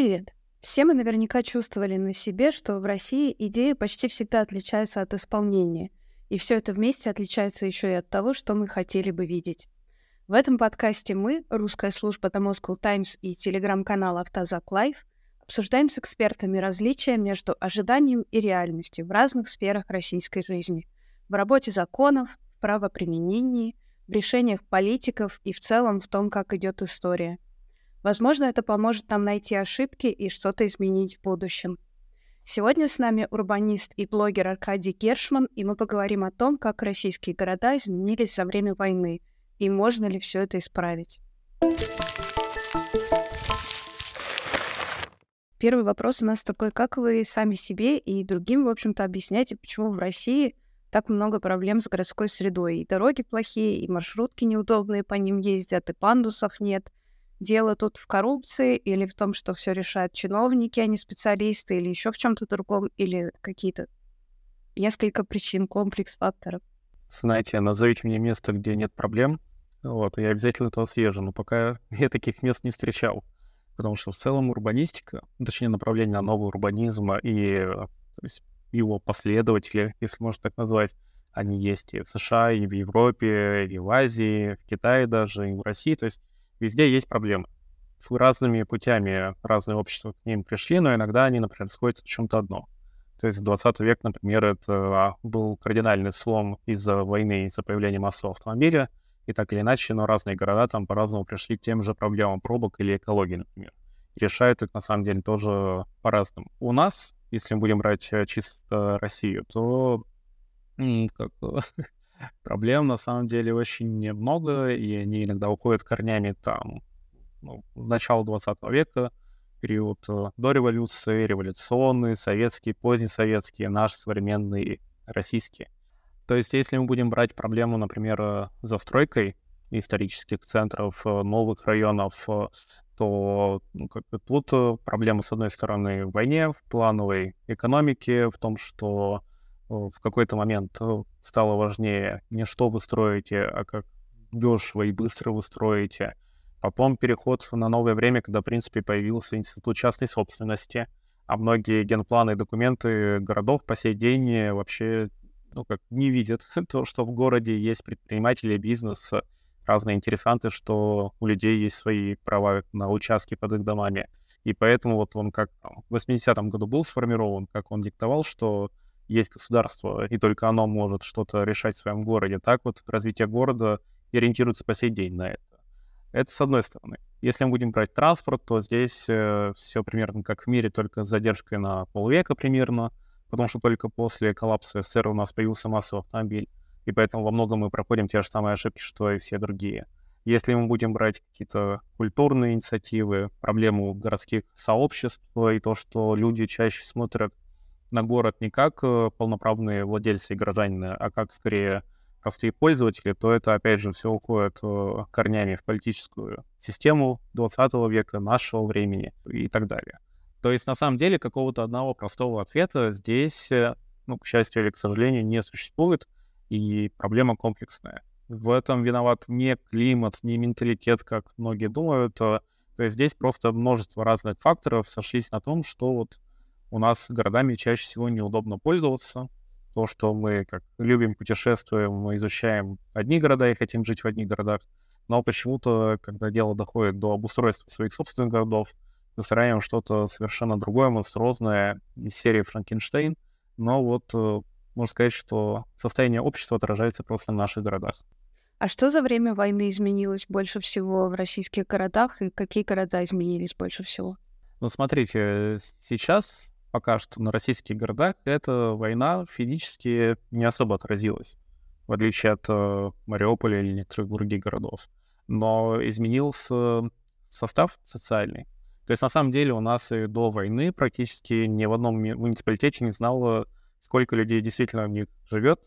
Привет! Все мы наверняка чувствовали на себе, что в России идеи почти всегда отличаются от исполнения, и все это вместе отличается еще и от того, что мы хотели бы видеть. В этом подкасте мы, русская служба The Moscow Times и телеграм-канал Автозак Лайв, обсуждаем с экспертами различия между ожиданием и реальностью в разных сферах российской жизни. В работе законов, в правоприменении, в решениях политиков и в целом в том, как идет история. Возможно, это поможет нам найти ошибки и что-то изменить в будущем. Сегодня с нами урбанист и блогер Аркадий Гершман, и мы поговорим о том, как российские города изменились за время войны – и можно ли все это исправить? Первый вопрос у нас такой, как вы сами себе и другим, в общем-то, объясняете, почему в России так много проблем с городской средой? И дороги плохие, и маршрутки неудобные по ним ездят, и пандусов нет. Дело тут в коррупции или в том, что все решают чиновники, а не специалисты, или еще в чем-то другом, или какие-то несколько причин, комплекс факторов? Знаете, назовите мне место, где нет проблем, вот, я обязательно туда съезжу, но пока я таких мест не встречал. Потому что в целом урбанистика, точнее направление нового урбанизма и то есть, его последователи, если можно так назвать, они есть и в США, и в Европе, и в Азии, в Китае даже, и в России. То есть везде есть проблемы. Разными путями разные общества к ним пришли, но иногда они, например, сходятся в чем-то одном. То есть 20 век, например, это а, был кардинальный слом из-за войны, из-за появления массового автомобиля, и так или иначе, но разные города там по-разному пришли к тем же проблемам пробок или экологии, например. решают их, на самом деле, тоже по-разному. У нас, если мы будем брать э, чисто Россию, то как, проблем на самом деле очень много, и они иногда уходят корнями там ну, начала 20 века, период э, до революции, революционный, советский, позднесоветский, наш современный, российский. То есть, если мы будем брать проблему, например, э, застройкой исторических центров, э, новых районов, то ну, как бы тут проблема, с одной стороны, в войне, в плановой экономике, в том, что в какой-то момент стало важнее не что вы строите, а как дешево и быстро вы строите. Потом переход на новое время, когда, в принципе, появился институт частной собственности, а многие генпланы и документы городов по сей день вообще ну, как не видят то, что в городе есть предприниматели, бизнес, разные интересанты, что у людей есть свои права на участки под их домами. И поэтому вот он как в 80-м году был сформирован, как он диктовал, что есть государство, и только оно может что-то решать в своем городе. Так вот развитие города ориентируется по сей день на это. Это с одной стороны. Если мы будем брать транспорт, то здесь э, все примерно как в мире, только с задержкой на полвека примерно потому что только после коллапса СССР у нас появился массовый автомобиль, и поэтому во многом мы проходим те же самые ошибки, что и все другие. Если мы будем брать какие-то культурные инициативы, проблему городских сообществ и то, что люди чаще смотрят на город не как э, полноправные владельцы и граждане, а как скорее простые пользователи, то это, опять же, все уходит э, корнями в политическую систему 20 века, нашего времени и так далее. То есть, на самом деле, какого-то одного простого ответа здесь, э, ну, к счастью или к сожалению, не существует, и проблема комплексная. В этом виноват не климат, не менталитет, как многие думают. А, то есть здесь просто множество разных факторов сошлись на том, что вот у нас городами чаще всего неудобно пользоваться. То, что мы как любим путешествуем, мы изучаем одни города и хотим жить в одних городах. Но почему-то, когда дело доходит до обустройства своих собственных городов, выстраиваем что-то совершенно другое, монструозное из серии Франкенштейн, но вот э, можно сказать, что состояние общества отражается просто в наших городах. А что за время войны изменилось больше всего в российских городах, и какие города изменились больше всего? Ну, смотрите, сейчас пока что на российских городах эта война физически не особо отразилась, в отличие от э, Мариуполя или некоторых других городов. Но изменился состав социальный. То есть, на самом деле, у нас и до войны практически ни в одном муниципалитете не знало, сколько людей действительно в них живет,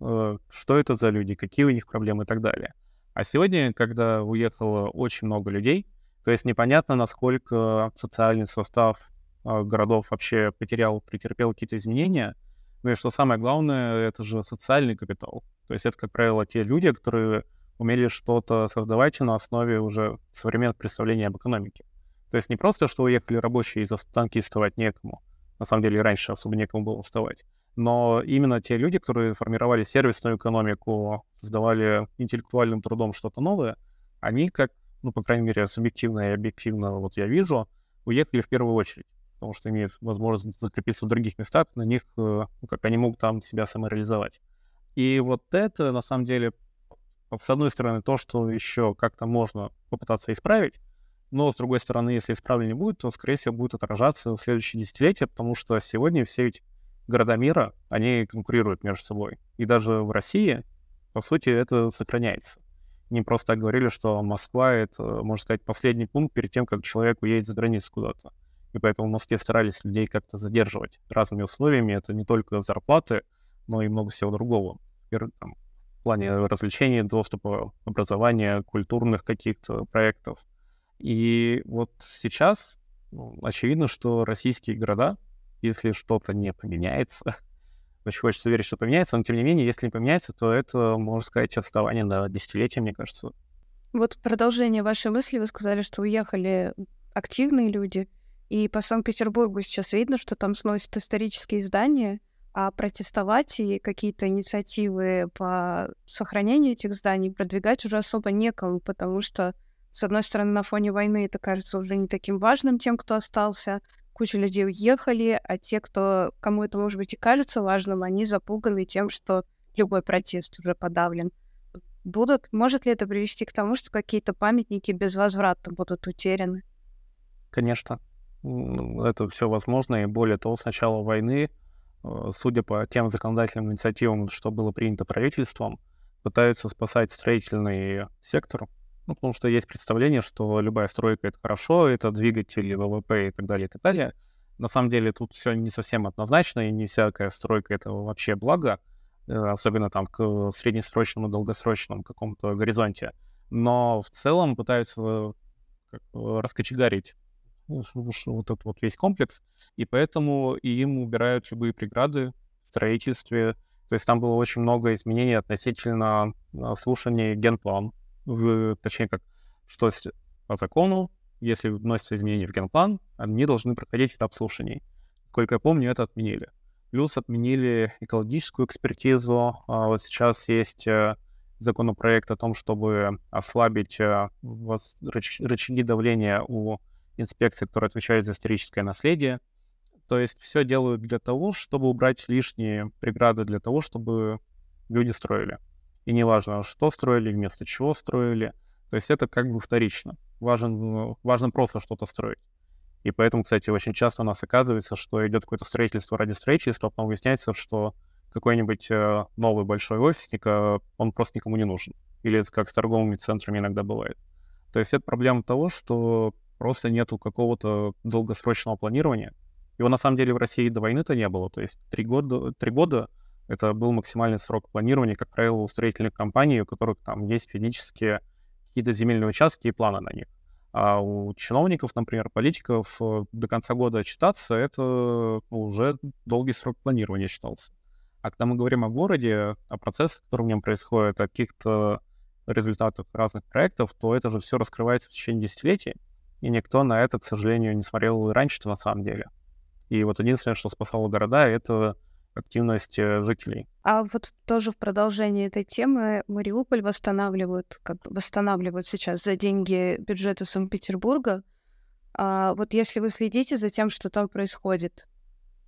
э, что это за люди, какие у них проблемы и так далее. А сегодня, когда уехало очень много людей, то есть непонятно, насколько социальный состав городов вообще потерял, претерпел какие-то изменения. Ну и что самое главное, это же социальный капитал. То есть это, как правило, те люди, которые умели что-то создавать на основе уже современных представлений об экономике. То есть не просто, что уехали рабочие из-за станки вставать некому. На самом деле раньше особо некому было вставать. Но именно те люди, которые формировали сервисную экономику, создавали интеллектуальным трудом что-то новое, они как, ну, по крайней мере, субъективно и объективно, вот я вижу, уехали в первую очередь, потому что имеют возможность закрепиться в других местах, на них, э, ну, как они могут там себя самореализовать. И вот это, на самом деле, с одной стороны, то, что еще как-то можно попытаться исправить, но, с другой стороны, если исправления не будет, то, скорее всего, будет отражаться в следующие десятилетия, потому что сегодня все эти города мира, они конкурируют между собой. И даже в России, по сути, это сохраняется. Не просто так говорили, что Москва — это, можно сказать, последний пункт перед тем, как человек уедет за границу куда-то. И поэтому в Москве старались людей как-то задерживать разными условиями. Это не только зарплаты, но и много всего другого. Там, в плане развлечений, доступа, образования, культурных каких-то проектов. И вот сейчас ну, очевидно, что российские города, если что-то не поменяется, очень хочется верить, что поменяется, но тем не менее, если не поменяется, то это, можно сказать, отставание на десятилетия, мне кажется. Вот продолжение вашей мысли, вы сказали, что уехали активные люди, и по Санкт-Петербургу сейчас видно, что там сносят исторические здания, а протестовать и какие-то инициативы по сохранению этих зданий продвигать уже особо некому, потому что, с одной стороны, на фоне войны это кажется уже не таким важным тем, кто остался, куча людей уехали, а те, кто, кому это, может быть, и кажется важным, они запуганы тем, что любой протест уже подавлен. Будут, может ли это привести к тому, что какие-то памятники безвозвратно будут утеряны? Конечно. Это все возможно, и более того, с начала войны Э, судя по тем законодательным инициативам, что было принято правительством, пытаются спасать строительный сектор, ну, потому что есть представление, что любая стройка — это хорошо, это двигатель ВВП и так далее, и так далее. На самом деле тут все не совсем однозначно, и не всякая стройка — это вообще благо, э, особенно там к среднесрочному долгосрочному какому-то горизонте. Но в целом пытаются как, раскочегарить вот этот вот весь комплекс, и поэтому им убирают любые преграды в строительстве. То есть там было очень много изменений относительно а, слушания генплан, в, точнее как, что по закону, если вносятся изменения в генплан, они должны проходить этап слушаний. Сколько я помню, это отменили. Плюс отменили экологическую экспертизу. А вот сейчас есть э, законопроект о том, чтобы ослабить э, рычаги давления у инспекции, которая отвечает за историческое наследие. То есть все делают для того, чтобы убрать лишние преграды для того, чтобы люди строили. И неважно, что строили, вместо чего строили. То есть это как бы вторично. Важен, важно просто что-то строить. И поэтому, кстати, очень часто у нас оказывается, что идет какое-то строительство ради строительства, а потом выясняется, что какой-нибудь э, новый большой офисник, он просто никому не нужен. Или как с торговыми центрами иногда бывает. То есть это проблема того, что просто нету какого-то долгосрочного планирования. Его на самом деле в России до войны-то не было. То есть три года, три года это был максимальный срок планирования, как правило, у строительных компаний, у которых там есть физические какие-то земельные участки и планы на них. А у чиновников, например, политиков э, до конца года отчитаться, это уже долгий срок планирования считался. А когда мы говорим о городе, о процессах, которые в нем происходят, о каких-то результатах разных проектов, то это же все раскрывается в течение десятилетий и никто на это, к сожалению, не смотрел раньше-то на самом деле. И вот единственное, что спасало города, это активность э, жителей. А вот тоже в продолжении этой темы Мариуполь восстанавливают, как восстанавливают сейчас за деньги бюджета Санкт-Петербурга. А вот если вы следите за тем, что там происходит,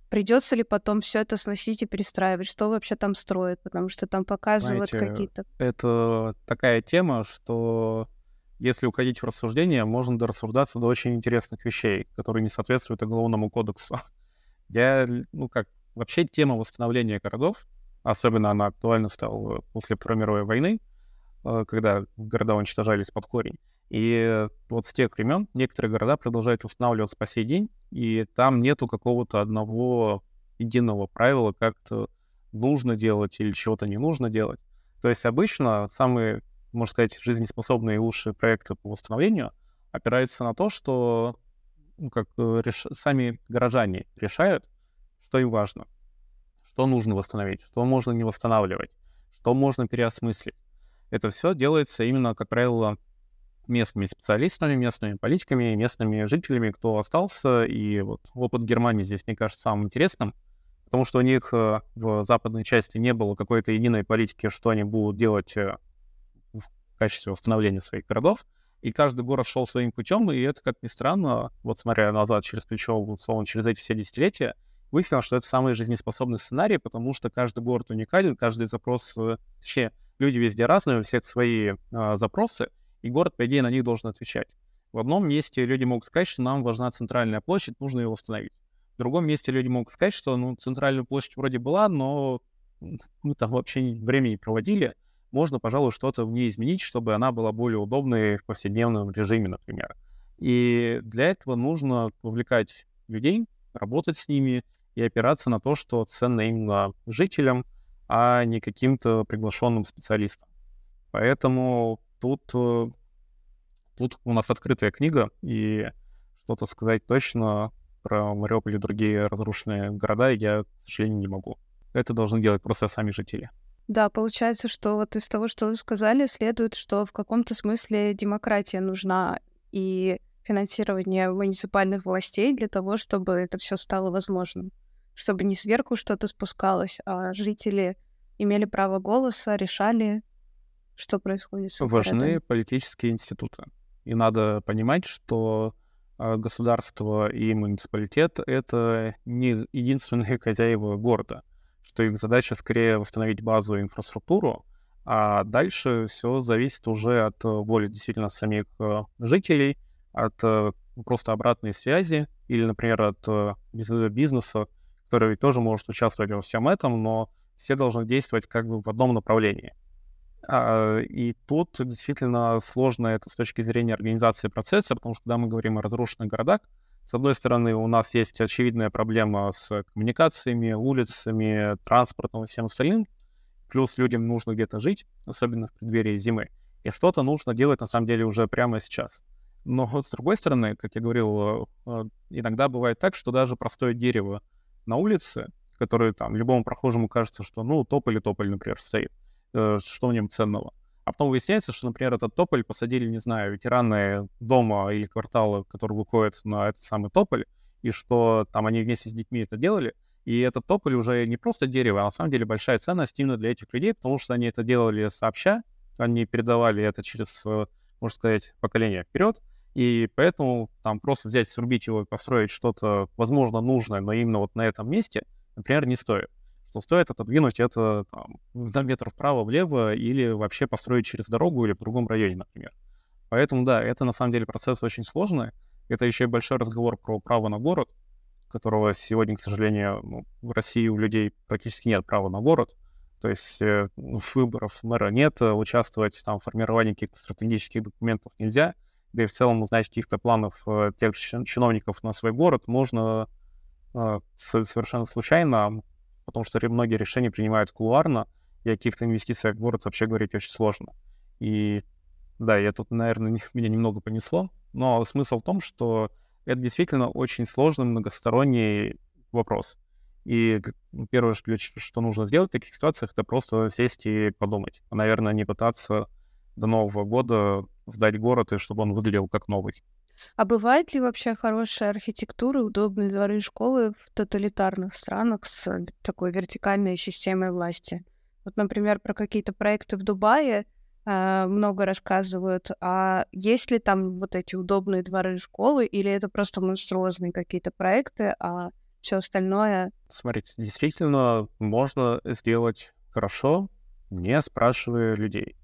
придется ли потом все это сносить и перестраивать? Что вообще там строят? Потому что там показывают какие-то... Это такая тема, что если уходить в рассуждение, можно дорассуждаться до очень интересных вещей, которые не соответствуют уголовному кодексу. Я, ну как, вообще тема восстановления городов, особенно она актуальна стала после Второй мировой войны, э, когда города уничтожались под корень. И вот с тех времен некоторые города продолжают восстанавливаться по сей день, и там нету какого-то одного единого правила, как то нужно делать или чего-то не нужно делать. То есть обычно самые можно сказать, жизнеспособные и лучшие проекты по восстановлению опираются на то, что ну, как э, реш... сами горожане решают, что им важно, что нужно восстановить, что можно не восстанавливать, что можно переосмыслить. Это все делается именно, как правило, местными специалистами, местными политиками, местными жителями, кто остался. И вот опыт Германии здесь, мне кажется, самым интересным, потому что у них э, в западной части не было какой-то единой политики, что они будут делать э, качестве восстановления своих городов. И каждый город шел своим путем, и это, как ни странно, вот смотря назад через плечо, условно, через эти все десятилетия, выяснилось, что это самый жизнеспособный сценарий, потому что каждый город уникален, каждый запрос, э, точнее, люди везде разные, у всех свои э, запросы, и город, по идее, на них должен отвечать. В одном месте люди могут сказать, что нам важна центральная площадь, нужно ее восстановить. В другом месте люди могут сказать, что ну, центральная площадь вроде была, но мы там вообще время не проводили. Можно, пожалуй, что-то в ней изменить, чтобы она была более удобной в повседневном режиме, например. И для этого нужно вовлекать людей, работать с ними и опираться на то, что ценно именно жителям, а не каким-то приглашенным специалистам. Поэтому тут, э, тут у нас открытая книга, и что-то сказать точно про Мариуполь и другие разрушенные города я, к сожалению, не могу. Это должны делать просто сами жители. Да, получается, что вот из того, что вы сказали, следует, что в каком-то смысле демократия нужна и финансирование муниципальных властей для того, чтобы это все стало возможным. Чтобы не сверху что-то спускалось, а жители имели право голоса, решали, что происходит с Важны городом. политические институты. И надо понимать, что а, государство и муниципалитет — это не единственные хозяева города, что их задача скорее восстановить базовую инфраструктуру, а дальше все зависит уже от воли действительно самих а, жителей, от а, просто обратной связи или, например, от бизнеса, который тоже может участвовать во всем этом, но все должны действовать как бы в одном направлении. А, и тут действительно сложно это с точки зрения организации процесса, потому что когда мы говорим о разрушенных городах, с одной стороны, у нас есть очевидная проблема с коммуникациями, улицами, транспортом и всем остальным. Плюс людям нужно где-то жить, особенно в преддверии зимы. И что-то нужно делать, на самом деле, уже прямо сейчас. Но с другой стороны, как я говорил, э, иногда бывает так, что даже простое дерево на улице, которое там любому прохожему кажется, что, ну, тополь и тополь, например, стоит, Э, что в нем ценного. А потом выясняется, что, например, этот тополь посадили, не знаю, ветераны дома или квартала, которые выходят на этот самый тополь, и что там они вместе с детьми это делали, и этот тополь уже не просто дерево, а на самом деле большая ценность именно для этих людей, потому что они это делали сообща, они передавали это через, э, можно сказать, поколение вперед, и поэтому там просто взять, срубить его и построить что-то, возможно, нужное, но именно вот на этом месте, например, не стоит что стоит отодвинуть это там, на метр вправо-влево или вообще построить через дорогу или в другом районе, например. Поэтому, да, это на самом деле процесс очень сложный. Это еще и большой разговор про право на город, которого сегодня, к сожалению, ну, в России у людей практически нет права на город. То есть э, выборов мэра нет, участвовать там, в формировании каких-то стратегических документов нельзя, да и в целом узнать каких-то планов э, тех чиновников на свой город можно э, совершенно случайно, потому что многие решения принимают кулуарно, и о каких-то инвестициях в город вообще говорить очень сложно. И да, я тут, наверное, меня немного понесло, но смысл в том, что это действительно очень сложный многосторонний вопрос. И первое, что нужно сделать в таких ситуациях, это просто сесть и подумать. А, наверное, не пытаться до Нового года сдать город, и чтобы он выглядел как новый. А бывает ли вообще хорошая архитектура, удобные дворы и школы в тоталитарных странах с э, такой вертикальной системой власти? Вот, например, про какие-то проекты в Дубае э, много рассказывают. А есть ли там вот эти удобные дворы и школы, или это просто монструозные какие-то проекты, а все остальное... Смотрите, действительно можно сделать хорошо, не спрашивая людей.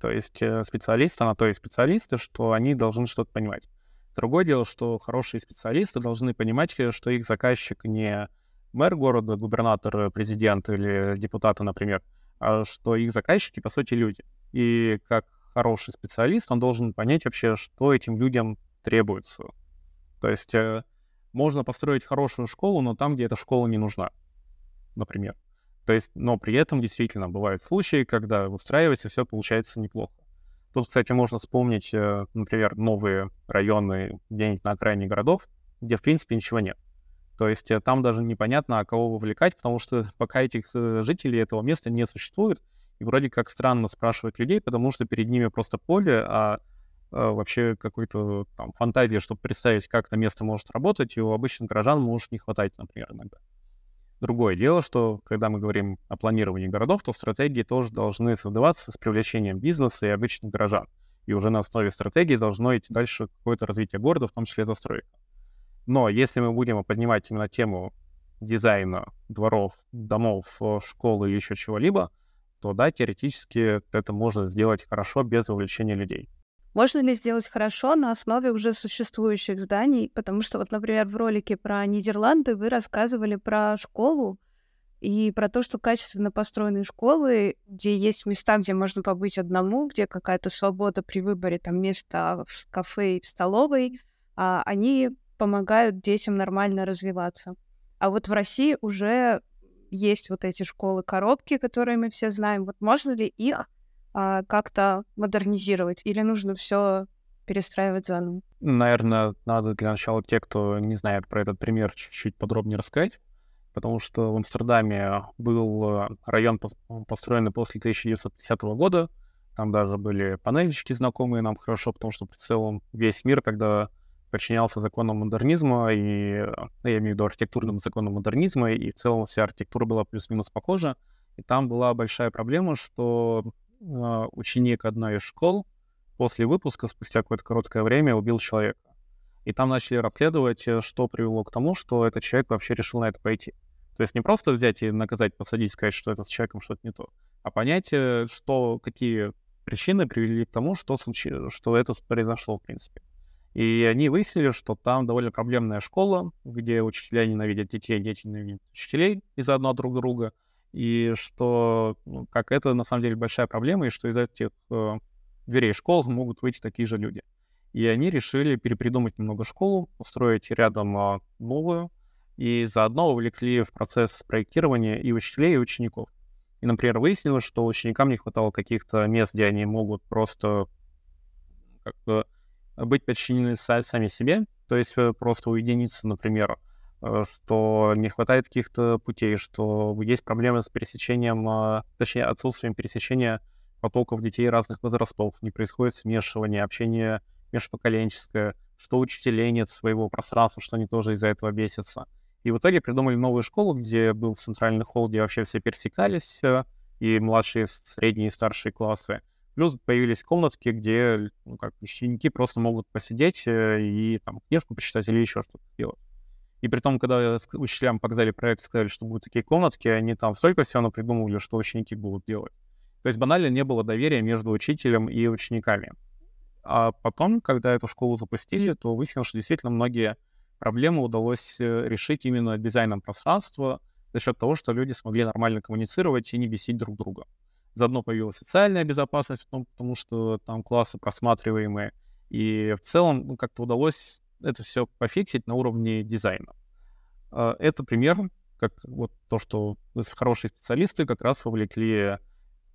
То есть э, специалисты, на то и специалисты, что они должны что-то понимать. Другое дело, что хорошие специалисты должны понимать, э, что их заказчик не мэр города, губернатор, президент или депутаты, например, а что их заказчики, по сути, люди. И как хороший специалист, он должен понять вообще, что этим людям требуется. То есть э, можно построить хорошую школу, но там, где эта школа не нужна, например. То есть, но при этом действительно бывают случаи, когда выстраивается все получается неплохо. Тут, кстати, можно вспомнить, э, например, новые районы где-нибудь на окраине городов, где, в принципе, ничего нет. То есть э, там даже непонятно, а кого вовлекать, потому что пока этих э, жителей этого места не существует, и вроде как странно спрашивать людей, потому что перед ними просто поле, а вообще какой-то там фантазии, чтобы представить, как это место может работать, и у обычных горожан может не хватать, например, иногда. Другое дело, что когда мы говорим о планировании городов, то стратегии тоже должны создаваться с привлечением бизнеса и обычных горожан. И уже на основе стратегии должно идти дальше какое-то развитие города, в том числе застройка. Но если мы будем поднимать именно тему дизайна дворов, домов, э, школы или еще чего-либо, то да, теоретически это можно сделать хорошо без вовлечения людей. Можно ли сделать хорошо на основе уже существующих зданий? Потому что вот, например, в ролике про Нидерланды вы рассказывали про школу и про то, что качественно построенные школы, где есть места, где можно побыть одному, где какая-то свобода при выборе там места в кафе и в столовой, а они помогают детям нормально развиваться. А вот в России уже есть вот эти школы-коробки, которые мы все знаем. Вот можно ли их а, как-то модернизировать или нужно все перестраивать заново? Наверное, надо для начала те, кто не знает про этот пример, чуть-чуть подробнее рассказать, потому что в Амстердаме был э, район, построенный после 1950 года, там даже были панельчики знакомые нам хорошо, потому что в целом весь мир тогда подчинялся законам модернизма, и ну, я имею в виду архитектурным законам модернизма, и в целом вся архитектура была плюс-минус похожа. И там была большая проблема, что э, ученик одной из школ после выпуска, спустя какое-то короткое время, убил человека. И там начали расследовать, э, что привело к тому, что этот человек вообще решил на это пойти. То есть не просто взять и наказать, посадить, сказать, что это с человеком что-то не то, а понять, э, что, какие причины привели к тому, что, случи... что это произошло, в принципе. И они выяснили, что там довольно проблемная школа, где учителя ненавидят детей, дети ненавидят учителей из-за одного друг друга, и что ну, как это на самом деле большая проблема, и что из этих э, дверей школ могут выйти такие же люди. И они решили перепридумать немного школу, устроить рядом э, новую, и заодно увлекли в процесс проектирования и учителей, и учеников. И, например, выяснилось, что ученикам не хватало каких-то мест, где они могут просто как бы быть подчинены сами себе, то есть э, просто уединиться, например, что не хватает каких-то путей, что есть проблемы с пересечением, а, точнее, отсутствием пересечения потоков детей разных возрастов, не происходит смешивание, общение межпоколенческое, что учителей нет своего пространства, что они тоже из-за этого бесятся. И в итоге придумали новую школу, где был центральный холл, где вообще все пересекались, э, и младшие, средние и старшие классы. Плюс появились комнатки, где ну, как, ученики просто могут посидеть э, и там книжку почитать или еще что-то сделать. И при том, когда учителям показали проект, сказали, что будут такие комнатки, они там столько всего придумывали, что ученики будут делать. То есть банально не было доверия между учителем и учениками. А потом, когда эту школу запустили, то выяснилось, что действительно многие проблемы удалось э, решить именно дизайном пространства за счет того, что люди смогли нормально коммуницировать и не бесить друг друга. Заодно появилась социальная безопасность, потому что там классы просматриваемые. И в целом ну, как-то удалось это все пофиксить на уровне дизайна. А, это пример, как вот то, что хорошие специалисты как раз вовлекли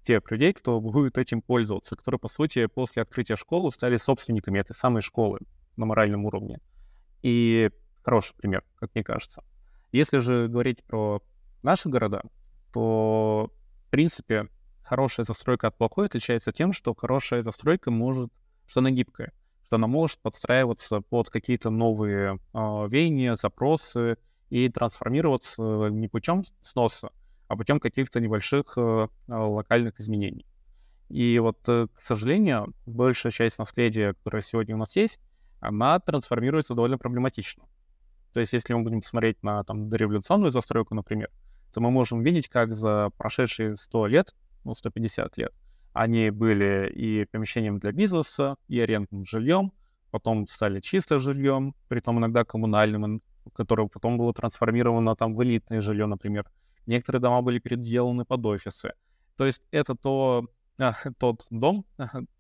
тех людей, кто будет этим пользоваться, которые, по сути, после открытия школы стали собственниками этой самой школы на моральном уровне. И хороший пример, как мне кажется. Если же говорить про наши города, то, в принципе, хорошая застройка от плохой отличается тем, что хорошая застройка может, что она гибкая, что она может подстраиваться под какие-то новые э, веяния, запросы и трансформироваться не путем сноса, а путем каких-то небольших э, локальных изменений. И вот, э, к сожалению, большая часть наследия, которое сегодня у нас есть, она трансформируется довольно проблематично. То есть, если мы будем смотреть на там, дореволюционную застройку, например, то мы можем видеть, как за прошедшие 100 лет ну, 150 лет, они были и помещением для бизнеса, и арендным жильем, потом стали чисто жильем, при том иногда коммунальным, которое потом было трансформировано там в элитное жилье, например. Некоторые дома были переделаны под офисы. То есть это то, а, тот дом,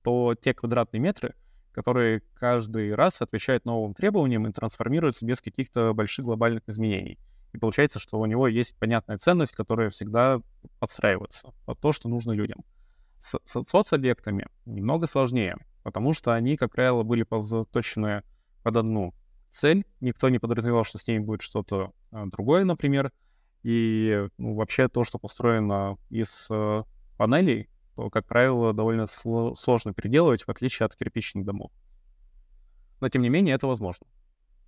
то те квадратные метры, которые каждый раз отвечают новым требованиям и трансформируются без каких-то больших глобальных изменений. И получается, что у него есть понятная ценность, которая всегда подстраивается под то, что нужно людям. С, соцобъектами немного сложнее, потому что они, как правило, были заточены под одну цель. Никто не подразумевал, что с ними будет что-то а, другое, например. И ну, вообще то, что построено из э, панелей, то, как правило, довольно сло- сложно переделывать, в отличие от кирпичных домов. но тем не менее это возможно.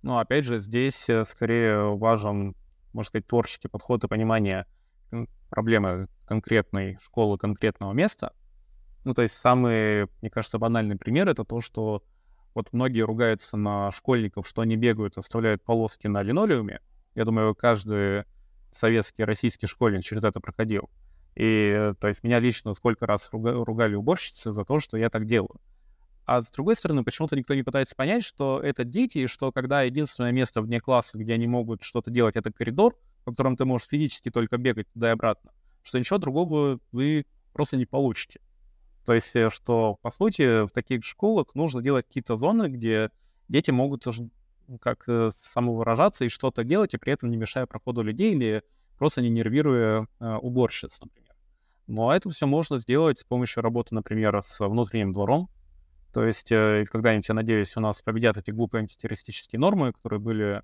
Но опять же, здесь э, скорее важен, можно сказать, творческий подход и понимание проблемы конкретной школы, конкретного места. Ну, то есть самый, мне кажется, банальный пример — это то, что вот многие ругаются на школьников, что они бегают, оставляют полоски на линолеуме. Я думаю, каждый советский, российский школьник через это проходил. И, то есть, меня лично сколько раз ругали уборщицы за то, что я так делаю. А с другой стороны, почему-то никто не пытается понять, что это дети, и что когда единственное место вне класса, где они могут что-то делать, это коридор, по которому ты можешь физически только бегать туда и обратно, что ничего другого вы просто не получите. То есть, э, что, по сути, в таких школах нужно делать какие-то зоны, где дети могут как э, самовыражаться и что-то делать, и при этом не мешая проходу людей или просто не нервируя э, уборщиц, например. Но это все можно сделать с помощью работы, например, с внутренним двором. То есть когда-нибудь, я надеюсь, у нас победят эти глупые антитеррористические нормы, которые были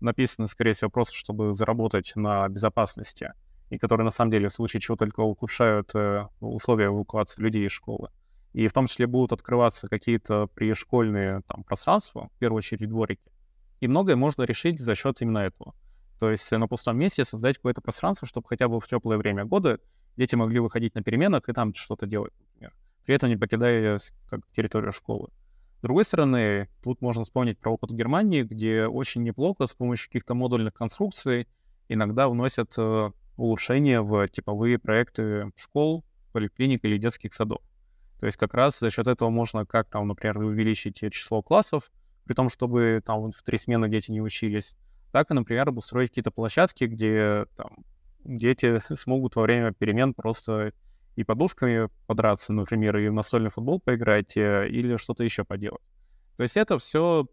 написаны, скорее всего, просто чтобы заработать на безопасности, и которые, на самом деле, в случае чего только ухудшают э, условия эвакуации людей из школы. И в том числе будут открываться какие-то пришкольные там, пространства, в первую очередь дворики. И многое можно решить за счет именно этого. То есть на пустом месте создать какое-то пространство, чтобы хотя бы в теплое время года дети могли выходить на переменах и там что-то делать, например, при этом не покидая как, территорию школы. С другой стороны, тут можно вспомнить про опыт Германии, где очень неплохо с помощью каких-то модульных конструкций иногда вносят э, улучшения в типовые проекты школ, поликлиник или детских садов. То есть как раз за счет этого можно как там, например, увеличить число классов, при том, чтобы там в три смены дети не учились, так и, например, обустроить какие-то площадки, где там дети смогут во время перемен просто и подушками подраться, например, и в настольный футбол поиграть, э, или что-то еще поделать. То есть это все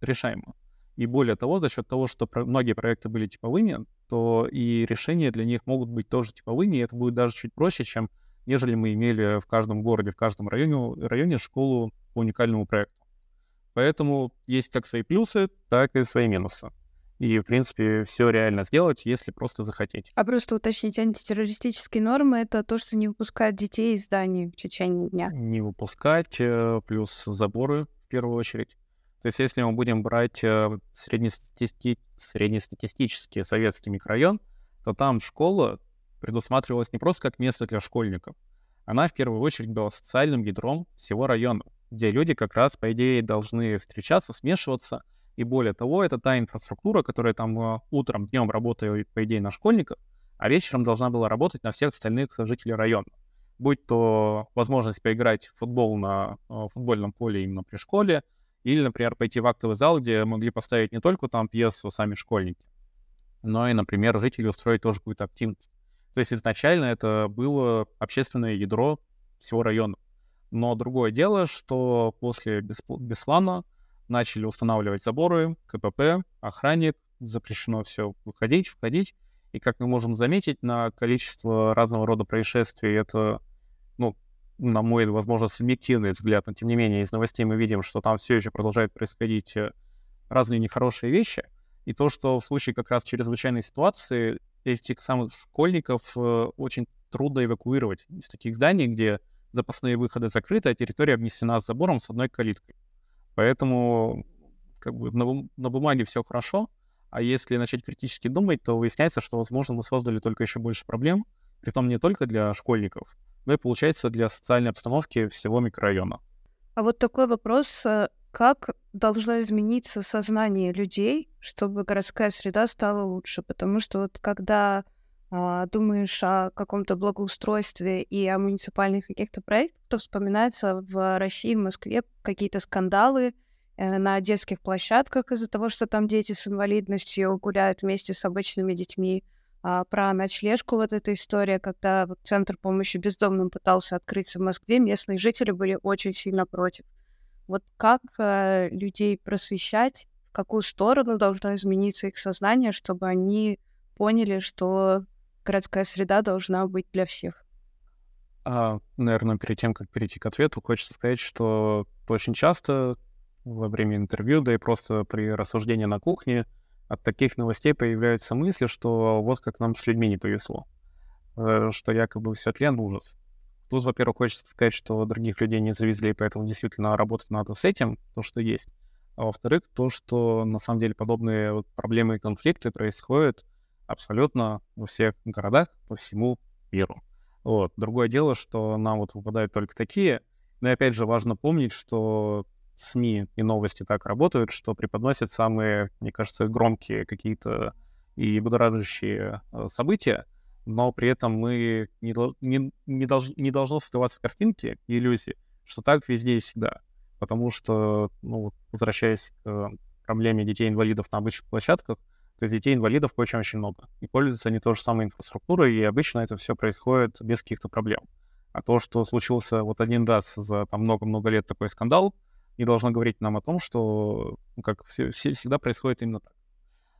решаемо. И более того, за счет того, что многие проекты были типовыми, то и решения для них могут быть тоже типовыми, и это будет даже чуть проще, чем нежели мы имели в каждом городе, в каждом районе, районе школу по уникальному проекту. Поэтому есть как свои плюсы, так и свои минусы. И, в принципе, все реально сделать, если просто захотеть. А просто уточнить, антитеррористические нормы — это то, что не выпускают детей из зданий в течение дня? Не выпускать, э, плюс заборы в первую очередь. То есть если мы будем брать э, среднестати... среднестатистический советский микрорайон, то там школа предусматривалась не просто как место для школьников. Она в первую очередь была социальным ядром всего района, где люди как раз, по идее, должны встречаться, смешиваться — и более того, это та инфраструктура, которая там э, утром, днем работает, по идее, на школьников, а вечером должна была работать на всех остальных жителей района. Будь то возможность поиграть в футбол на э, футбольном поле именно при школе, или, например, пойти в актовый зал, где могли поставить не только там пьесу сами школьники, но и, например, жители устроить тоже какую-то активность. То есть изначально это было общественное ядро всего района. Но другое дело, что после Беслана начали устанавливать заборы, КПП, охранник, запрещено все выходить, входить. И как мы можем заметить, на количество разного рода происшествий это, ну, на мой, возможно, субъективный взгляд, но тем не менее из новостей мы видим, что там все еще продолжают происходить э, разные нехорошие вещи. И то, что в случае как раз чрезвычайной ситуации этих самых школьников э, очень трудно эвакуировать из таких зданий, где запасные выходы закрыты, а территория обнесена забором с одной калиткой. Поэтому как бы на, на бумаге все хорошо, а если начать критически думать, то выясняется, что, возможно, мы создали только еще больше проблем, притом не только для школьников, но и, получается, для социальной обстановки всего микрорайона. А вот такой вопрос, э, как должно измениться сознание людей, чтобы городская среда стала лучше? Потому что вот когда а, думаешь о каком-то благоустройстве и о муниципальных каких-то проектах, то вспоминается в России, в Москве какие-то скандалы э, на детских площадках из-за того, что там дети с инвалидностью гуляют вместе с обычными детьми. А про ночлежку вот эта история, когда вот Центр помощи бездомным пытался открыться в Москве, местные жители были очень сильно против. Вот как э, людей просвещать, в какую сторону должно измениться их сознание, чтобы они поняли, что городская среда должна быть для всех. А, наверное, перед тем, как перейти к ответу, хочется сказать, что очень часто во время интервью, да и просто при рассуждении на кухне, от таких новостей появляются мысли, что вот как нам с людьми не повезло, э, что якобы все тлен ужас. Тут, во-первых, хочется сказать, что других людей не завезли, поэтому действительно работать надо с этим, то, что есть. А во-вторых, то, что на самом деле подобные вот проблемы и конфликты происходят абсолютно во всех городах по всему миру. Вот. Другое дело, что нам вот выпадают только такие. Но и опять же важно помнить, что СМИ и новости так работают, что преподносят самые, мне кажется, громкие какие-то и будоражащие э, события, но при этом мы не, не, не, долж, не должно создаваться картинки и иллюзии, что так везде и всегда. Потому что, ну, возвращаясь к проблеме детей-инвалидов на обычных площадках, то есть детей-инвалидов очень-очень много. И пользуются они той же самой инфраструктурой, и обычно это все происходит без каких-то проблем. А то, что случился вот один раз за много-много лет такой скандал, не должно говорить нам о том, что ну, как все, все, всегда происходит именно так.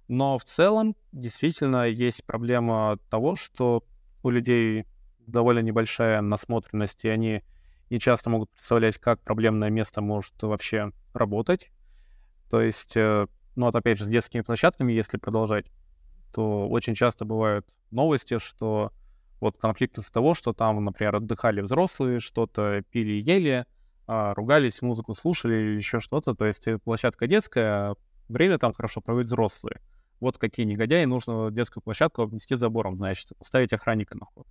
Но в целом действительно есть проблема того, что у людей довольно небольшая насмотренность, и они не часто могут представлять, как проблемное место может вообще работать. То есть э, ну вот опять же, с детскими площадками, если продолжать, то очень часто бывают новости, что вот конфликт из того, что там, например, отдыхали взрослые, что-то пили и ели, ругались, музыку слушали или еще что-то. То есть площадка детская, время там хорошо проводят взрослые. Вот какие негодяи, нужно детскую площадку обнести забором, значит, поставить охранника на вход.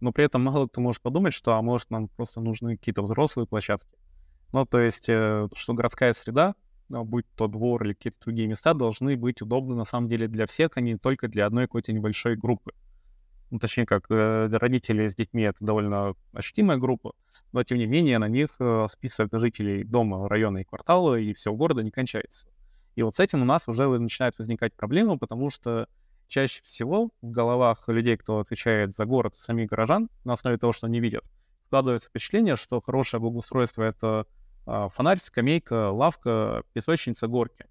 Но при этом мало кто может подумать, что, а может, нам просто нужны какие-то взрослые площадки. Ну, то есть, э, что городская среда, а, будь то двор или какие-то другие места, должны быть удобны на самом деле для всех, а не только для одной какой-то небольшой группы. Ну, точнее, как э, для родителей с детьми это довольно ощутимая группа, но тем не менее на них э, список жителей дома, района и квартала и всего города не кончается. И вот с этим у нас уже начинают возникать проблемы, потому что чаще всего в головах людей, кто отвечает за город, самих горожан, на основе того, что они видят, складывается впечатление, что хорошее благоустройство — это а, фонарь, скамейка, лавка, песочница, горки.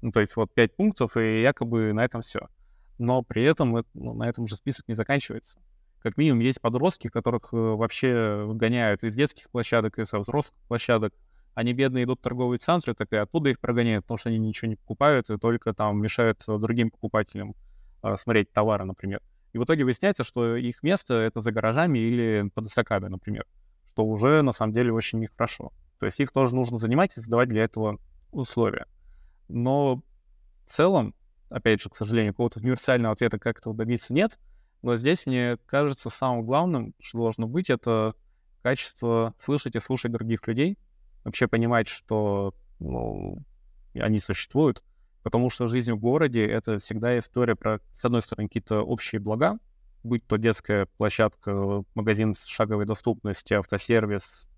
Ну, то есть вот пять пунктов, и якобы на этом все. Но при этом ну, на этом же список не заканчивается. Как минимум есть подростки, которых э, вообще выгоняют из детских площадок, и со взрослых площадок. Они бедные идут в торговые центры, так и оттуда их прогоняют, потому что они ничего не покупают и только там мешают другим покупателям э, смотреть товары, например. И в итоге выясняется, что их место — это за гаражами или под эстакадой, например, что уже на самом деле очень нехорошо. То есть их тоже нужно занимать и задавать для этого условия. Но в целом, опять же, к сожалению, какого-то универсального ответа, как этого добиться, нет. Но здесь, мне кажется, самым главным, что должно быть, это качество слышать и слушать других людей, вообще понимать, что ну, они существуют, потому что жизнь в городе — это всегда история про, с одной стороны, какие-то общие блага, будь то детская площадка, магазин с шаговой доступности, автосервис,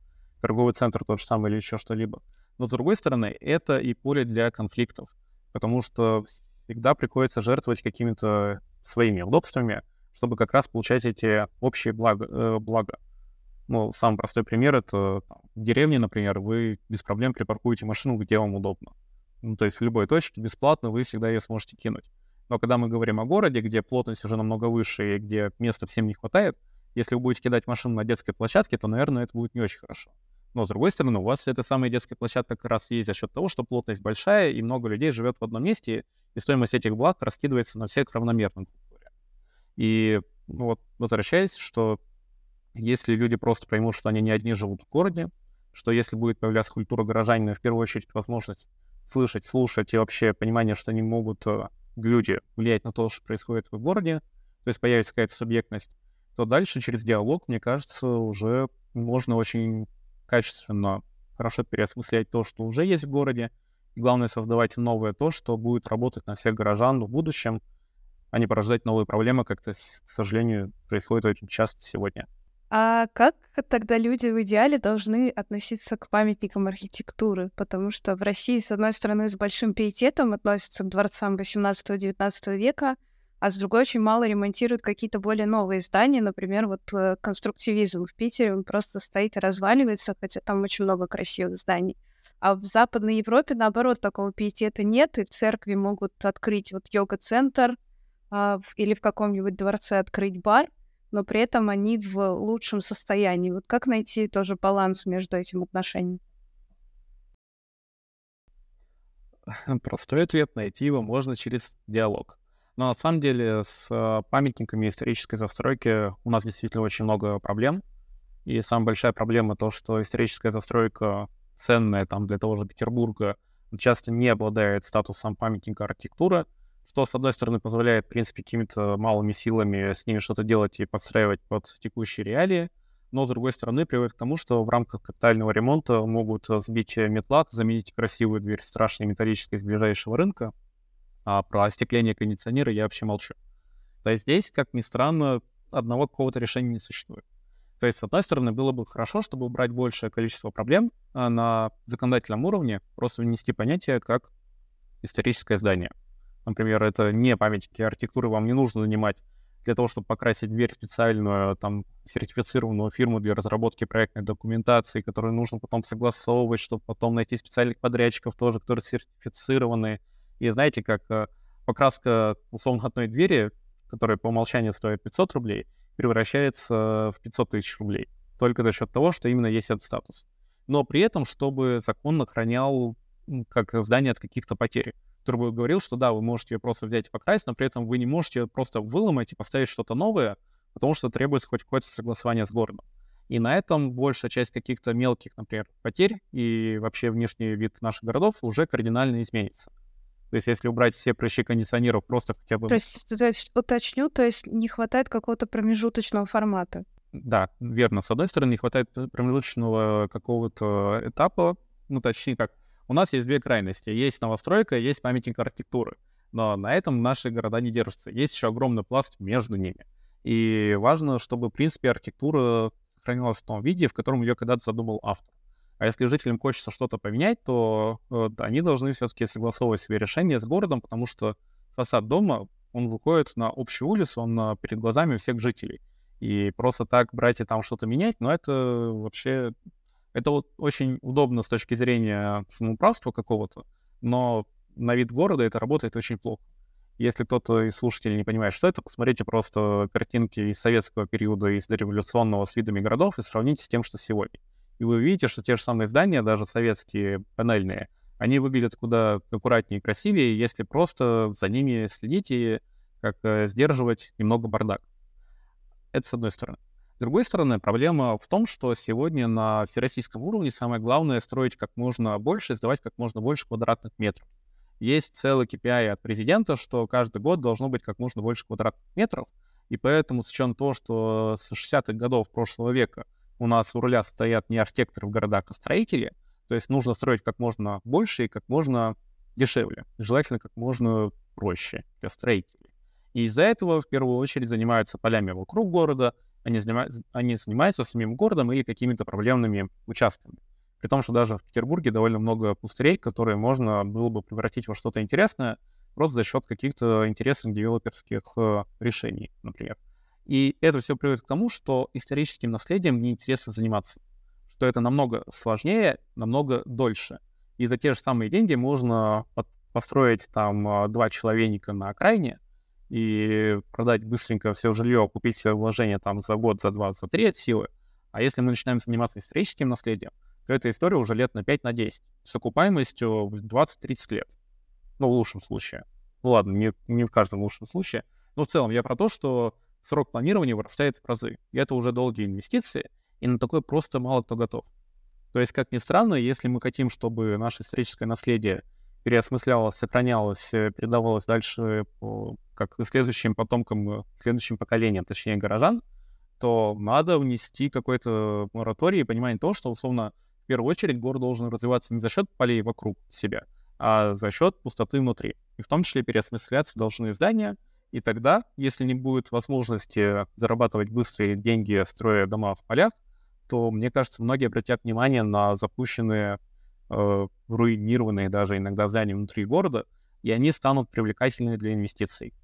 торговый центр тот же самый или еще что-либо. Но с другой стороны, это и поле для конфликтов, потому что всегда приходится жертвовать какими-то своими удобствами, чтобы как раз получать эти общие блага. Э, блага. Ну, самый простой пример — это там, в деревне, например, вы без проблем припаркуете машину, где вам удобно. Ну, то есть в любой точке бесплатно вы всегда ее сможете кинуть. Но когда мы говорим о городе, где плотность уже намного выше и где места всем не хватает, если вы будете кидать машину на детской площадке, то, наверное, это будет не очень хорошо. Но, с другой стороны, у вас эта самая детская площадка как раз есть за счет того, что плотность большая, и много людей живет в одном месте, и стоимость этих благ раскидывается на всех равномерно. И ну вот возвращаясь, что если люди просто поймут, что они не одни живут в городе, что если будет появляться культура горожанина, в первую очередь возможность слышать, слушать и вообще понимание, что они могут, э, люди, влиять на то, что происходит в городе, то есть появится какая-то субъектность, то дальше через диалог, мне кажется, уже можно очень качественно, хорошо переосмыслять то, что уже есть в городе. И главное, создавать новое то, что будет работать на всех горожан в будущем, а не порождать новые проблемы, как это, к сожалению, происходит очень часто сегодня. А как тогда люди в идеале должны относиться к памятникам архитектуры? Потому что в России, с одной стороны, с большим пиететом относятся к дворцам 18-19 века, а с другой очень мало ремонтируют какие-то более новые здания. Например, вот э, конструктивизм в Питере, он просто стоит и разваливается, хотя там очень много красивых зданий. А в Западной Европе, наоборот, такого пиетета нет, и церкви могут открыть вот йога-центр а, в, или в каком-нибудь дворце открыть бар, но при этом они в лучшем состоянии. Вот как найти тоже баланс между этим отношением? Простой ответ — найти его можно через диалог. Но на самом деле с а, памятниками исторической застройки у нас действительно очень много проблем. И самая большая проблема то, что историческая застройка ценная там для того же Петербурга, часто не обладает статусом памятника архитектуры, что, с одной стороны, позволяет, в принципе, какими-то малыми силами с ними что-то делать и подстраивать под текущие реалии, но, с другой стороны, приводит к тому, что в рамках капитального ремонта могут сбить метлак, заменить красивую дверь страшной металлической из ближайшего рынка, а про остекление кондиционера я вообще молчу. То есть здесь, как ни странно, одного какого-то решения не существует. То есть, с одной стороны, было бы хорошо, чтобы убрать большее количество проблем а на законодательном уровне, просто внести понятие как историческое здание. Например, это не памятники архитектуры, вам не нужно занимать для того, чтобы покрасить дверь специальную, там, сертифицированную фирму для разработки проектной документации, которую нужно потом согласовывать, чтобы потом найти специальных подрядчиков тоже, которые сертифицированы. И знаете, как э, покраска условно одной двери, которая по умолчанию стоит 500 рублей, превращается в 500 тысяч рублей. Только за счет того, что именно есть этот статус. Но при этом, чтобы закон охранял как здание от каких-то потерь который говорил, что да, вы можете ее просто взять и покрасить, но при этом вы не можете просто выломать и поставить что-то новое, потому что требуется хоть какое-то согласование с городом. И на этом большая часть каких-то мелких, например, потерь и вообще внешний вид наших городов уже кардинально изменится. То есть если убрать все прыщи кондиционеров просто хотя бы... То есть, то есть уточню, то есть не хватает какого-то промежуточного формата. Да, верно. С одной стороны, не хватает промежуточного какого-то этапа, ну, точнее как, у нас есть две крайности. Есть новостройка, есть памятник архитектуры. Но на этом наши города не держатся. Есть еще огромный пласт между ними. И важно, чтобы, в принципе, архитектура сохранилась в том виде, в котором ее когда-то задумал автор. А если жителям хочется что-то поменять, то э, они должны все-таки согласовывать свои решения с городом, потому что фасад дома, он выходит на общую улицу, он э, перед глазами всех жителей. И просто так брать и там что-то менять, ну, это вообще это вот очень удобно с точки зрения самоуправства какого-то, но на вид города это работает очень плохо. Если кто-то из слушателей не понимает, что это, посмотрите просто картинки из советского периода, из дореволюционного с видами городов и сравните с тем, что сегодня. И вы увидите, что те же самые здания, даже советские панельные, они выглядят куда аккуратнее и красивее, если просто за ними следить и как э, сдерживать немного бардак. Это с одной стороны. С другой стороны, проблема в том, что сегодня на всероссийском уровне самое главное строить как можно больше, сдавать как можно больше квадратных метров. Есть целый KPI от президента, что каждый год должно быть как можно больше квадратных метров, и поэтому с учетом того, что с 60-х годов прошлого века у нас у руля стоят не архитекторы в городах, а строители, то есть нужно строить как можно больше и как можно дешевле, желательно как можно проще для строителей. И из-за этого в первую очередь занимаются полями вокруг города, они, занимаются, они занимаются самим городом или какими-то проблемными участками. При том, что даже в Петербурге довольно много пустырей, которые можно было бы превратить во что-то интересное просто за счет каких-то интересных девелоперских э, решений, например. И это все приводит к тому, что историческим наследием неинтересно заниматься, что это намного сложнее, намного дольше. И за те же самые деньги можно построить там э, два человека на окраине, и продать быстренько все жилье, купить себе вложение там за год, за два, за три от силы. А если мы начинаем заниматься историческим наследием, то эта история уже лет на 5 на 10 с окупаемостью в 20-30 лет. Ну, в лучшем случае. Ну ладно, не, не в каждом лучшем случае. Но в целом я про то, что срок планирования вырастает в разы. И это уже долгие инвестиции, и на такое просто мало кто готов. То есть, как ни странно, если мы хотим, чтобы наше историческое наследие переосмыслялось, сохранялось, э, передавалось дальше как следующим потомкам, э, следующим поколениям, точнее, горожан, то надо внести какой-то мораторий и понимание того, что, условно, в первую очередь город должен развиваться не за счет полей вокруг себя, а за счет пустоты внутри. И в том числе переосмысляться должны здания, и тогда, если не будет возможности зарабатывать быстрые деньги, строя дома в полях, то, мне кажется, многие обратят внимание на запущенные э, руинированные даже иногда здания внутри города, и они станут привлекательными для инвестиций.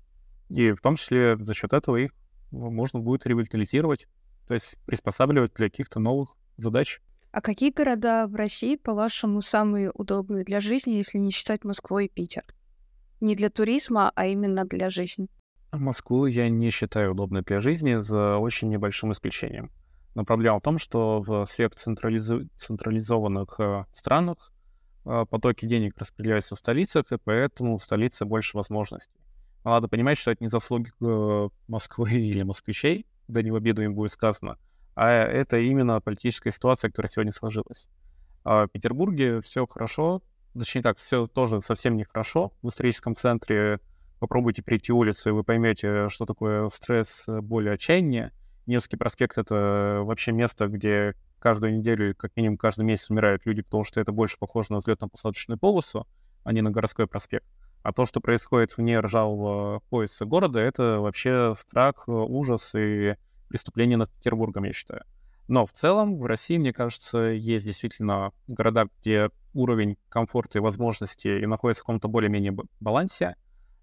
И в том числе за счет этого их можно будет ревитализировать, то есть приспосабливать для каких-то новых задач. А какие города в России, по-вашему, самые удобные для жизни, если не считать Москву и Питер? Не для туризма, а именно для жизни. Москву я не считаю удобной для жизни за очень небольшим исключением. Но проблема в том, что в сверхцентрализованных э, странах э, потоки денег распределяются в столицах, и поэтому в столице больше возможностей. Но надо понимать, что это не заслуги э, Москвы или москвичей, да не в обиду им будет сказано, а это именно политическая ситуация, которая сегодня сложилась. А в Петербурге все хорошо, точнее как, все тоже совсем нехорошо. В историческом центре попробуйте перейти улицу, и вы поймете, что такое стресс, боль и отчаяние. Невский проспект — это вообще место, где каждую неделю, как минимум каждый месяц умирают люди, потому что это больше похоже на взлетно-посадочную полосу, а не на городской проспект. А то, что происходит вне ржавого пояса города, это вообще страх, ужас и преступление над Петербургом, я считаю. Но в целом в России, мне кажется, есть действительно города, где уровень комфорта и возможностей находится в каком-то более-менее балансе.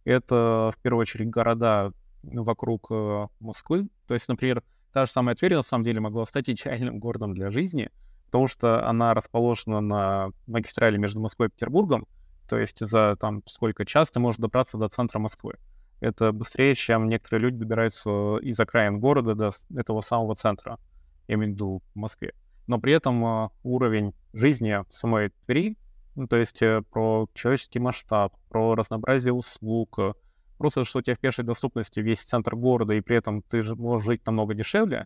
Это, в первую очередь, города вокруг э, Москвы. То есть, например, та же самая Тверь, на самом деле, могла стать идеальным городом для жизни, потому что она расположена на магистрали между Москвой и Петербургом, то есть за там сколько час ты можешь добраться до центра Москвы. Это быстрее, чем некоторые люди добираются из окраин города до этого самого центра, я имею в виду в Москве. Но при этом uh, уровень жизни самой Твери, ну, то есть uh, про человеческий масштаб, про разнообразие услуг, uh, просто что у тебя в пешей доступности весь центр города, и при этом ты же можешь жить намного дешевле,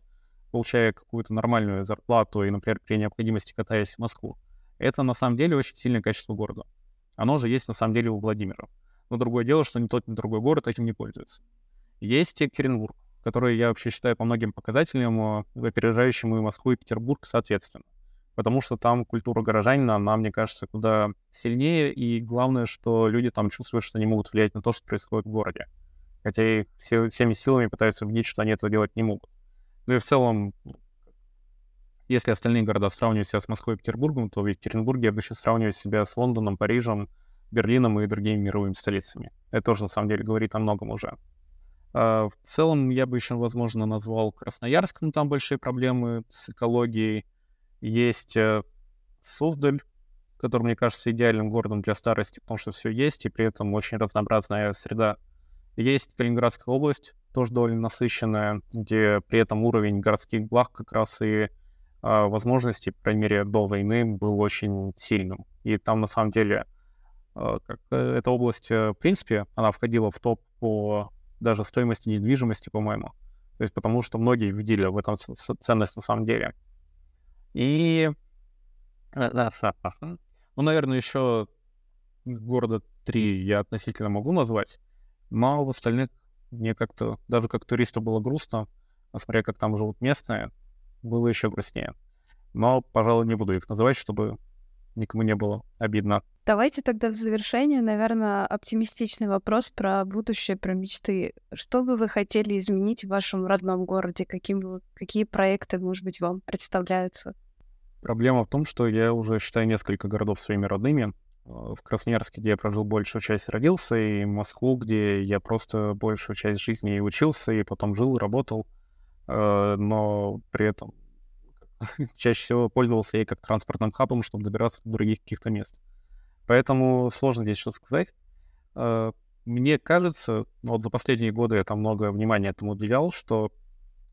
получая какую-то нормальную зарплату и, например, при необходимости катаясь в Москву. Это на самом деле очень сильное качество города. Оно же есть на самом деле у Владимира. Но другое дело, что ни тот, ни другой город этим не пользуется. Есть Екатеринбург, который я вообще считаю по многим показателям э, опережающим и Москву, и Петербург соответственно. Потому что там культура горожанина, она, мне кажется, куда сильнее, и главное, что люди там чувствуют, что они могут влиять на то, что происходит в городе. Хотя и все, всеми силами пытаются убедить, что они этого делать не могут. Ну и в целом, если остальные города сравнивать себя с Москвой и Петербургом, то в Екатеринбурге я бы еще сравнивать себя с Лондоном, Парижем, Берлином и другими мировыми столицами. Это тоже, на самом деле, говорит о многом уже. А, в целом, я бы еще, возможно, назвал Красноярск, но там большие проблемы с экологией. Есть э, Суздаль, который, мне кажется, идеальным городом для старости, потому что все есть, и при этом очень разнообразная среда. Есть Калининградская область, тоже довольно насыщенная, где при этом уровень городских благ как раз и а, возможностей, по крайней мере, до войны был очень сильным. И там, на самом деле, а, как, э, эта область, э, в принципе, она входила в топ по даже стоимости недвижимости, по-моему. То есть потому что многие видели в этом ценность на самом деле. И... Э, ну, наверное, еще города три я относительно могу назвать, но в остальных мне как-то, даже как туристу было грустно, а смотря как там живут местные, было еще грустнее. Но, пожалуй, не буду их называть, чтобы никому не было обидно. Давайте тогда в завершение, наверное, оптимистичный вопрос про будущее, про мечты. Что бы вы хотели изменить в вашем родном городе? Каким, какие проекты, может быть, вам представляются? Проблема в том, что я уже считаю несколько городов своими родными. В Красноярске, где я прожил большую часть, родился, и Москву, где я просто большую часть жизни и учился, и потом жил, работал, э, но при этом чаще всего пользовался ей как транспортным хабом, чтобы добираться до других каких-то мест. Поэтому сложно здесь что сказать. Э, мне кажется, вот за последние годы я там много внимания этому уделял, что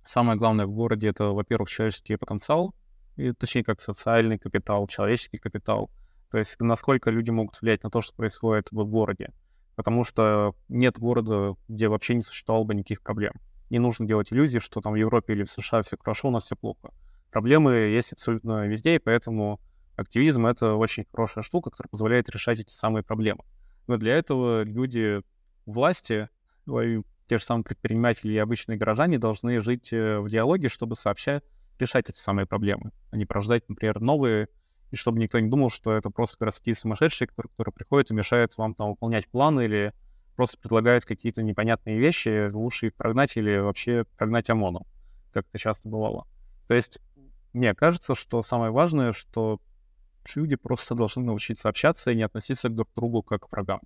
самое главное в городе — это, во-первых, человеческий потенциал, и, точнее, как социальный капитал, человеческий капитал. То есть насколько люди могут влиять на то, что происходит в городе. Потому что нет города, где вообще не существовало бы никаких проблем. Не нужно делать иллюзии, что там в Европе или в США все хорошо, у нас все плохо проблемы есть абсолютно везде, и поэтому активизм — это очень хорошая штука, которая позволяет решать эти самые проблемы. Но для этого люди власти, те же самые предприниматели и обычные горожане должны жить э, в диалоге, чтобы сообща решать эти самые проблемы, а не порождать, например, новые, и чтобы никто не думал, что это просто городские сумасшедшие, которые, которые приходят и мешают вам там выполнять планы или просто предлагают какие-то непонятные вещи, лучше их прогнать или вообще прогнать ОМОНом, как это часто бывало. То есть мне кажется, что самое важное, что люди просто должны научиться общаться и не относиться друг к другу как к врагам.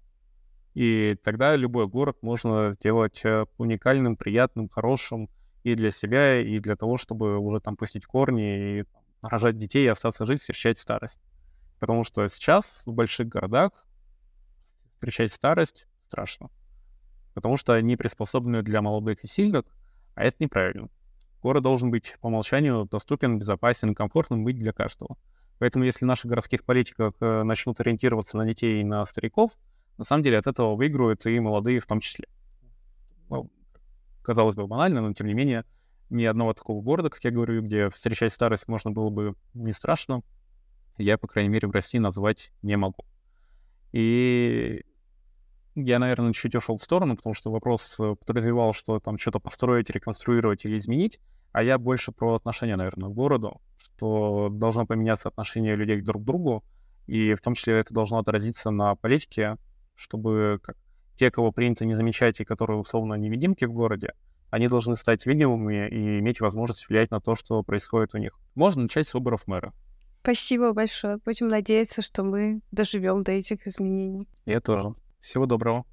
И тогда любой город можно сделать э, уникальным, приятным, хорошим и для себя, и для того, чтобы уже там пустить корни и рожать детей и остаться жить, встречать старость. Потому что сейчас в больших городах встречать старость страшно. Потому что они приспособлены для молодых и сильных, а это неправильно. Город должен быть по умолчанию доступен, безопасен, комфортным быть для каждого. Поэтому если наши городских политиков э, начнут ориентироваться на детей и на стариков, на самом деле от этого выиграют и молодые в том числе. Ну, казалось бы, банально, но тем не менее, ни одного такого города, как я говорю, где встречать старость можно было бы не страшно, я, по крайней мере, в России назвать не могу. И я, наверное, чуть ушел в сторону, потому что вопрос э, подразумевал, что там что-то построить, реконструировать или изменить, а я больше про отношения, наверное, к городу, что должно поменяться отношение людей друг к другу, и в том числе это должно отразиться на политике, чтобы как, те, кого принято не замечать и которые условно невидимки в городе, они должны стать видимыми и иметь возможность влиять на то, что происходит у них. Можно начать с выборов мэра. Спасибо большое. Будем надеяться, что мы доживем до этих изменений. Я тоже. Всего доброго.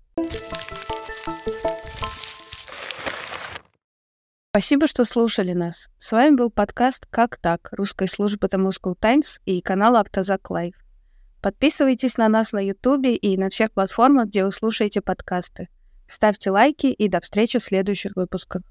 Спасибо, что слушали нас. С вами был подкаст «Как так?» русской службы The Moscow Times и канал Автозак Лайв. Подписывайтесь на нас на Ютубе и на всех платформах, где вы слушаете подкасты. Ставьте лайки и до встречи в следующих выпусках.